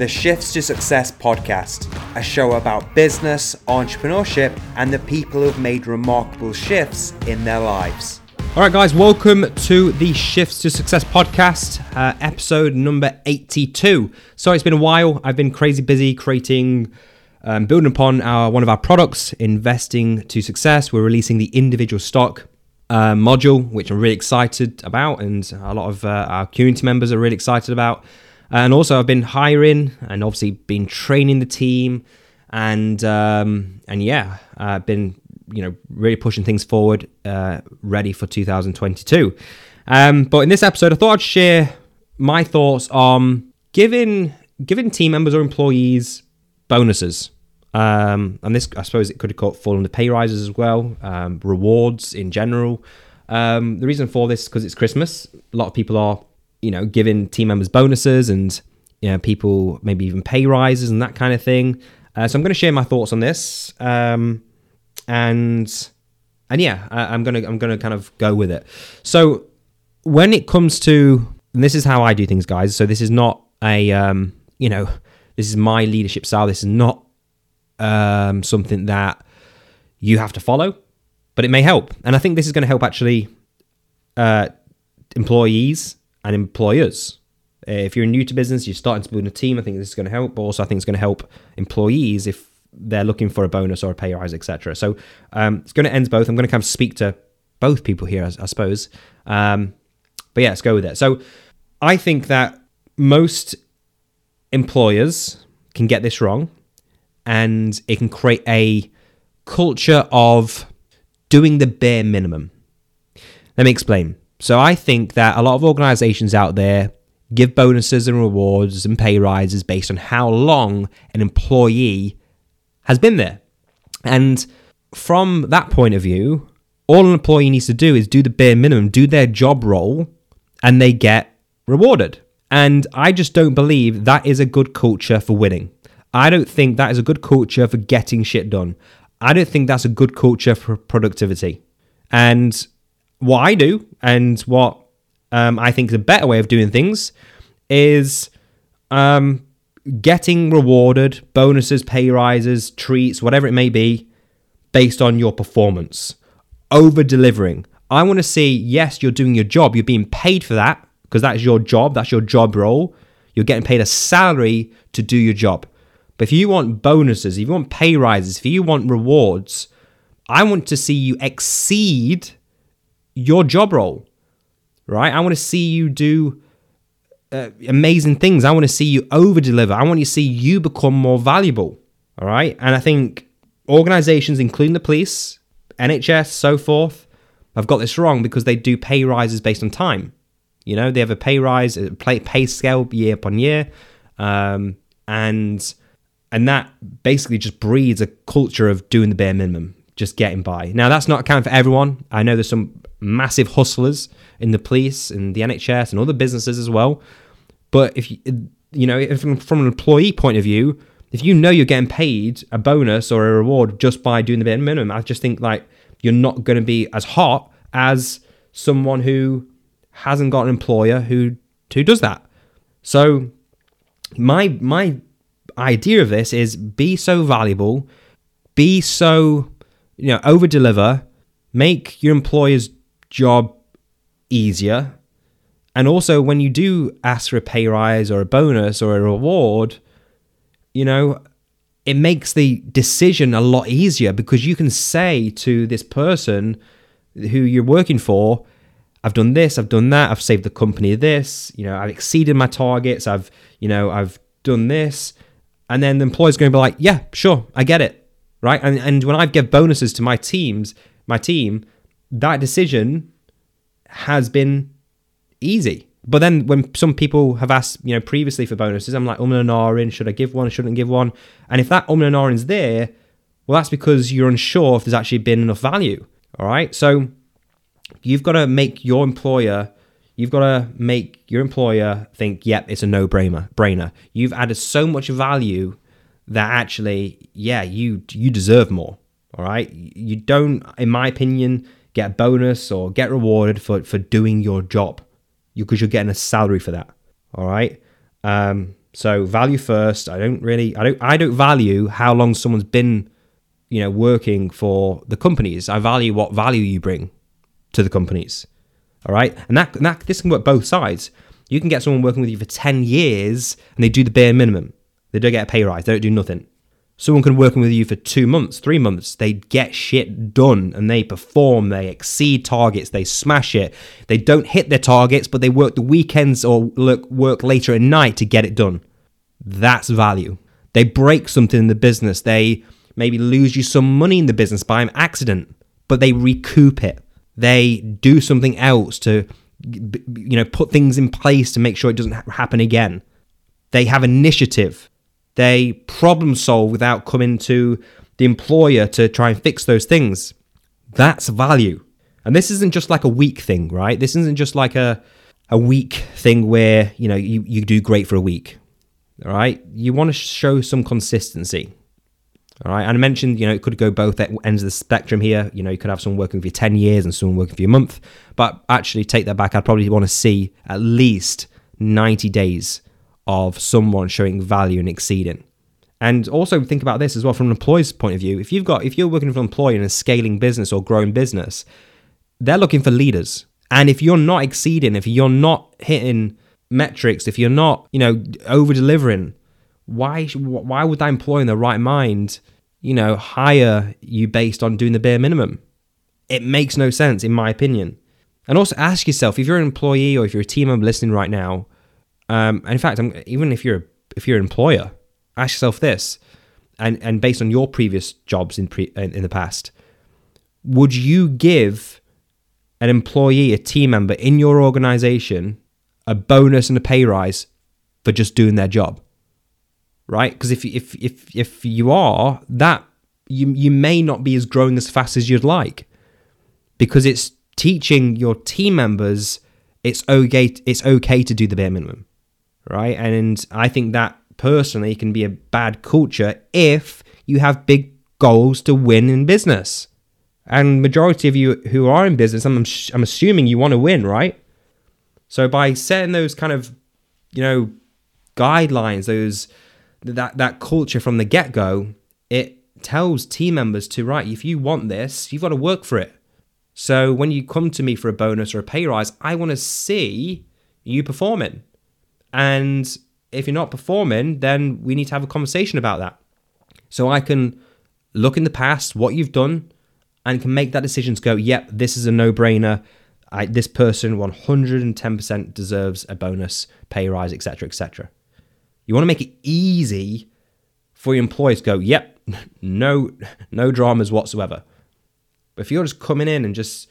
the Shifts to Success podcast, a show about business, entrepreneurship, and the people who've made remarkable shifts in their lives. All right, guys, welcome to the Shifts to Success podcast, uh, episode number 82. Sorry, it's been a while. I've been crazy busy creating, um, building upon our one of our products, Investing to Success. We're releasing the individual stock uh, module, which I'm really excited about, and a lot of uh, our community members are really excited about. And also, I've been hiring and obviously been training the team, and um, and yeah, I've been you know really pushing things forward, uh, ready for 2022. Um, but in this episode, I thought I'd share my thoughts on giving giving team members or employees bonuses. Um, and this, I suppose, it could have caught fall under pay rises as well, um, rewards in general. Um, the reason for this because it's Christmas. A lot of people are you know, giving team members bonuses and you know, people maybe even pay rises and that kind of thing. Uh, so I'm going to share my thoughts on this, um, and and yeah, I, am gonna I'm gonna kind of go with it. So when it comes to this is how I do things, guys. So this is not a um, you know this is my leadership style. This is not um, something that you have to follow, but it may help. And I think this is going to help actually uh, employees and employers. Uh, if you're new to business, you're starting to build a team, I think this is going to help. But also, I think it's going to help employees if they're looking for a bonus or a pay rise, etc. So um, it's going to end both. I'm going to kind of speak to both people here, I, I suppose. Um, but yeah, let's go with it. So I think that most employers can get this wrong, and it can create a culture of doing the bare minimum. Let me explain. So I think that a lot of organizations out there give bonuses and rewards and pay rises based on how long an employee has been there. And from that point of view, all an employee needs to do is do the bare minimum, do their job role, and they get rewarded. And I just don't believe that is a good culture for winning. I don't think that is a good culture for getting shit done. I don't think that's a good culture for productivity. And what I do and what um, I think is a better way of doing things is um, getting rewarded, bonuses, pay rises, treats, whatever it may be, based on your performance. Over delivering. I want to see, yes, you're doing your job, you're being paid for that because that's your job, that's your job role. You're getting paid a salary to do your job. But if you want bonuses, if you want pay rises, if you want rewards, I want to see you exceed your job role, right? I want to see you do uh, amazing things. I want to see you over deliver. I want to see you become more valuable, all right? And I think organizations, including the police, NHS, so forth, have got this wrong because they do pay rises based on time. You know, they have a pay rise, a pay scale year upon year, um, and and that basically just breeds a culture of doing the bare minimum, just getting by. Now, that's not accounting for everyone. I know there's some massive hustlers in the police and the NHS and other businesses as well. But if you, you know, if from an employee point of view, if you know you're getting paid a bonus or a reward just by doing the bare minimum, I just think like you're not going to be as hot as someone who hasn't got an employer who who does that. So my my idea of this is be so valuable, be so you know over deliver, make your employer's job easier. And also, when you do ask for a pay rise or a bonus or a reward, you know, it makes the decision a lot easier because you can say to this person who you're working for, I've done this, I've done that, I've saved the company this, you know, I've exceeded my targets, I've, you know, I've done this. And then the employer's going to be like, yeah, sure, I get it. Right. And, and when I give bonuses to my teams, my team, that decision has been easy. But then when some people have asked, you know, previously for bonuses, I'm like, um and ahhing, should I give one, shouldn't give one? And if that um and ahhing's there, well, that's because you're unsure if there's actually been enough value. All right. So you've got to make your employer, you've got to make your employer think, yep, it's a no brainer. Brainer. You've added so much value that actually, yeah, you you deserve more. All right. You don't, in my opinion, get a bonus or get rewarded for, for doing your job because you, are getting a salary for that. All right. Um, So value first. I don't really I don't I don't value how long someone's been, you know, working for the companies. I value what value you bring to the companies. All right? And that, and that this can work both sides. You can get someone working with you for 10 years and they do the bare minimum. They don't get a pay rise, they don't do nothing. Someone can work with you for two months, three months. They get shit done and they perform. They exceed targets. They smash it. They don't hit their targets, but they work the weekends or work later at night to get it done. That's value. They break something in the business. They maybe lose you some money in the business by an accident, but they recoup it. They do something else to, you know, put things in place to make sure it doesn't happen again. They have initiative they problem solve without coming to the employer to try and fix those things. That's value. And this isn't just like a week thing, right? This isn't just like a a week thing where, you know, you, you do great for a week. All right. You want to show some consistency. All right. And I mentioned, you know, it could go both ends of the spectrum here. You know, you could have someone working for you 10 years and someone working for you a month. But actually, take that back. I'd probably want to see at least 90 days of someone showing value and exceeding. And also think about this as well from an employer's point of view. If you've got if you're working for an employer in a scaling business or growing business, they're looking for leaders. And if you're not exceeding, if you're not hitting metrics, if you're not, you know, over delivering, why why would that employer in the right mind, you know, hire you based on doing the bare minimum? It makes no sense in my opinion. And also ask yourself if you're an employee or if you're a team member listening right now, um, and in fact, I'm, even if you're if you're an employer, ask yourself this, and and based on your previous jobs in pre, in, in the past, would you give an employee, a team member in your organization, a bonus and a pay rise for just doing their job? Right? Because if if if if you are that, you you may not be as growing as fast as you'd like, because it's teaching your team members it's okay it's okay to do the bare minimum right? And I think that personally can be a bad culture if you have big goals to win in business. And majority of you who are in business, I'm, I'm assuming you want to win, right? So by setting those kind of, you know, guidelines, those that that culture from the get go, it tells team members to right. If you want this, you've got to work for it. So when you come to me for a bonus or a pay rise, I want to see you performing. And if you're not performing, then we need to have a conversation about that. So I can look in the past, what you've done, and can make that decision to go, yep, this is a no brainer. This person 110% deserves a bonus, pay rise, etc., etc. You want to make it easy for your employees to go, yep, no, no dramas whatsoever. But if you're just coming in and just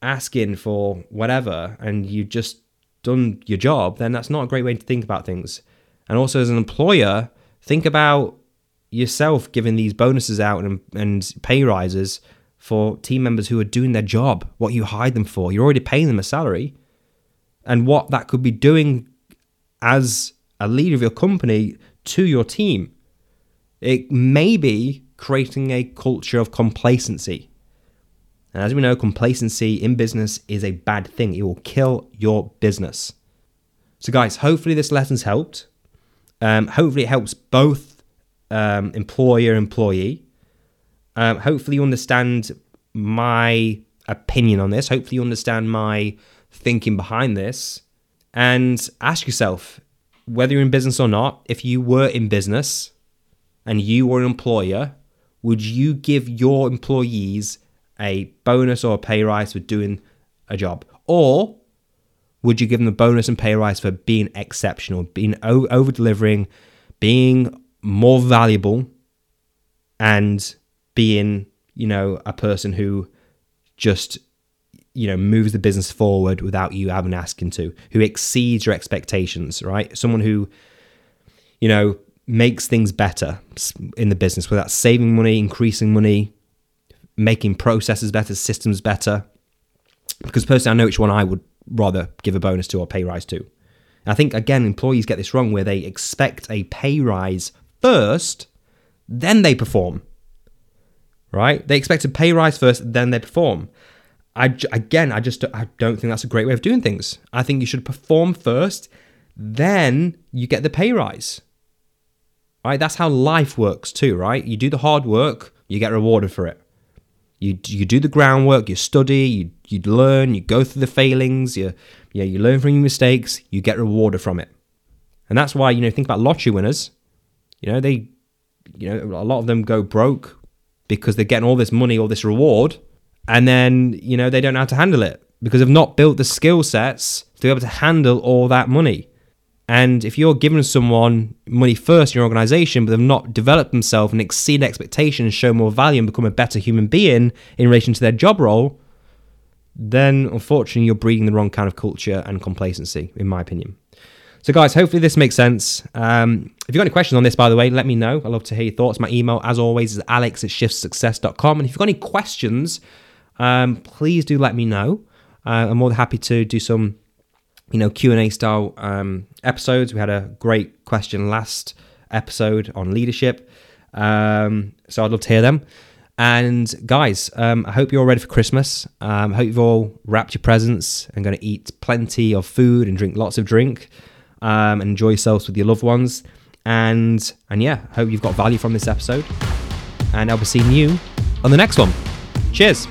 asking for whatever, and you just done your job, then that's not a great way to think about things. And also, as an employer, think about yourself giving these bonuses out and, and pay rises for team members who are doing their job, what you hired them for. You're already paying them a salary. And what that could be doing as a leader of your company to your team. It may be creating a culture of complacency and as we know, complacency in business is a bad thing. It will kill your business. So, guys, hopefully this lesson's helped. Um, hopefully, it helps both um, employer employee. Um, hopefully, you understand my opinion on this. Hopefully, you understand my thinking behind this. And ask yourself whether you're in business or not, if you were in business and you were an employer, would you give your employees a bonus or a pay rise for doing a job? Or would you give them a bonus and pay rise for being exceptional, being over delivering, being more valuable, and being, you know, a person who just, you know, moves the business forward without you having asking to, who exceeds your expectations, right? Someone who, you know, makes things better in the business without saving money, increasing money, making processes better, systems better. Because personally, I know which one I would rather give a bonus to or pay rise to. I think, again, employees get this wrong where they expect a pay rise first, then they perform. Right? They expect a pay rise first, then they perform. I, again, I just I don't think that's a great way of doing things. I think you should perform first, then you get the pay rise. Right? That's how life works too, right? You do the hard work, you get rewarded for it. You, you do the groundwork, you study, you, you learn, you go through the failings, you, yeah, you learn from your mistakes, you get rewarded from it. And that's why, you know, think about lottery winners. You know, they, you know, a lot of them go broke because they're getting all this money, all this reward, and then, you know, they don't know how to handle it because they've not built the skill sets to be able to handle all that money. And if you're giving someone money first in your organization, but they've not developed themselves and exceed expectations, show more value, and become a better human being in relation to their job role, then unfortunately you're breeding the wrong kind of culture and complacency, in my opinion. So, guys, hopefully this makes sense. Um, if you've got any questions on this, by the way, let me know. I'd love to hear your thoughts. My email, as always, is alex at shiftsuccess.com. And if you've got any questions, um, please do let me know. Uh, I'm more than happy to do some, you know, Q and A style um, episodes. We had a great question last episode on leadership, um, so I'd love to hear them. And guys, um, I hope you're all ready for Christmas. Um, I hope you've all wrapped your presents and going to eat plenty of food and drink lots of drink um, and enjoy yourselves with your loved ones. And and yeah, hope you've got value from this episode. And I'll be seeing you on the next one. Cheers.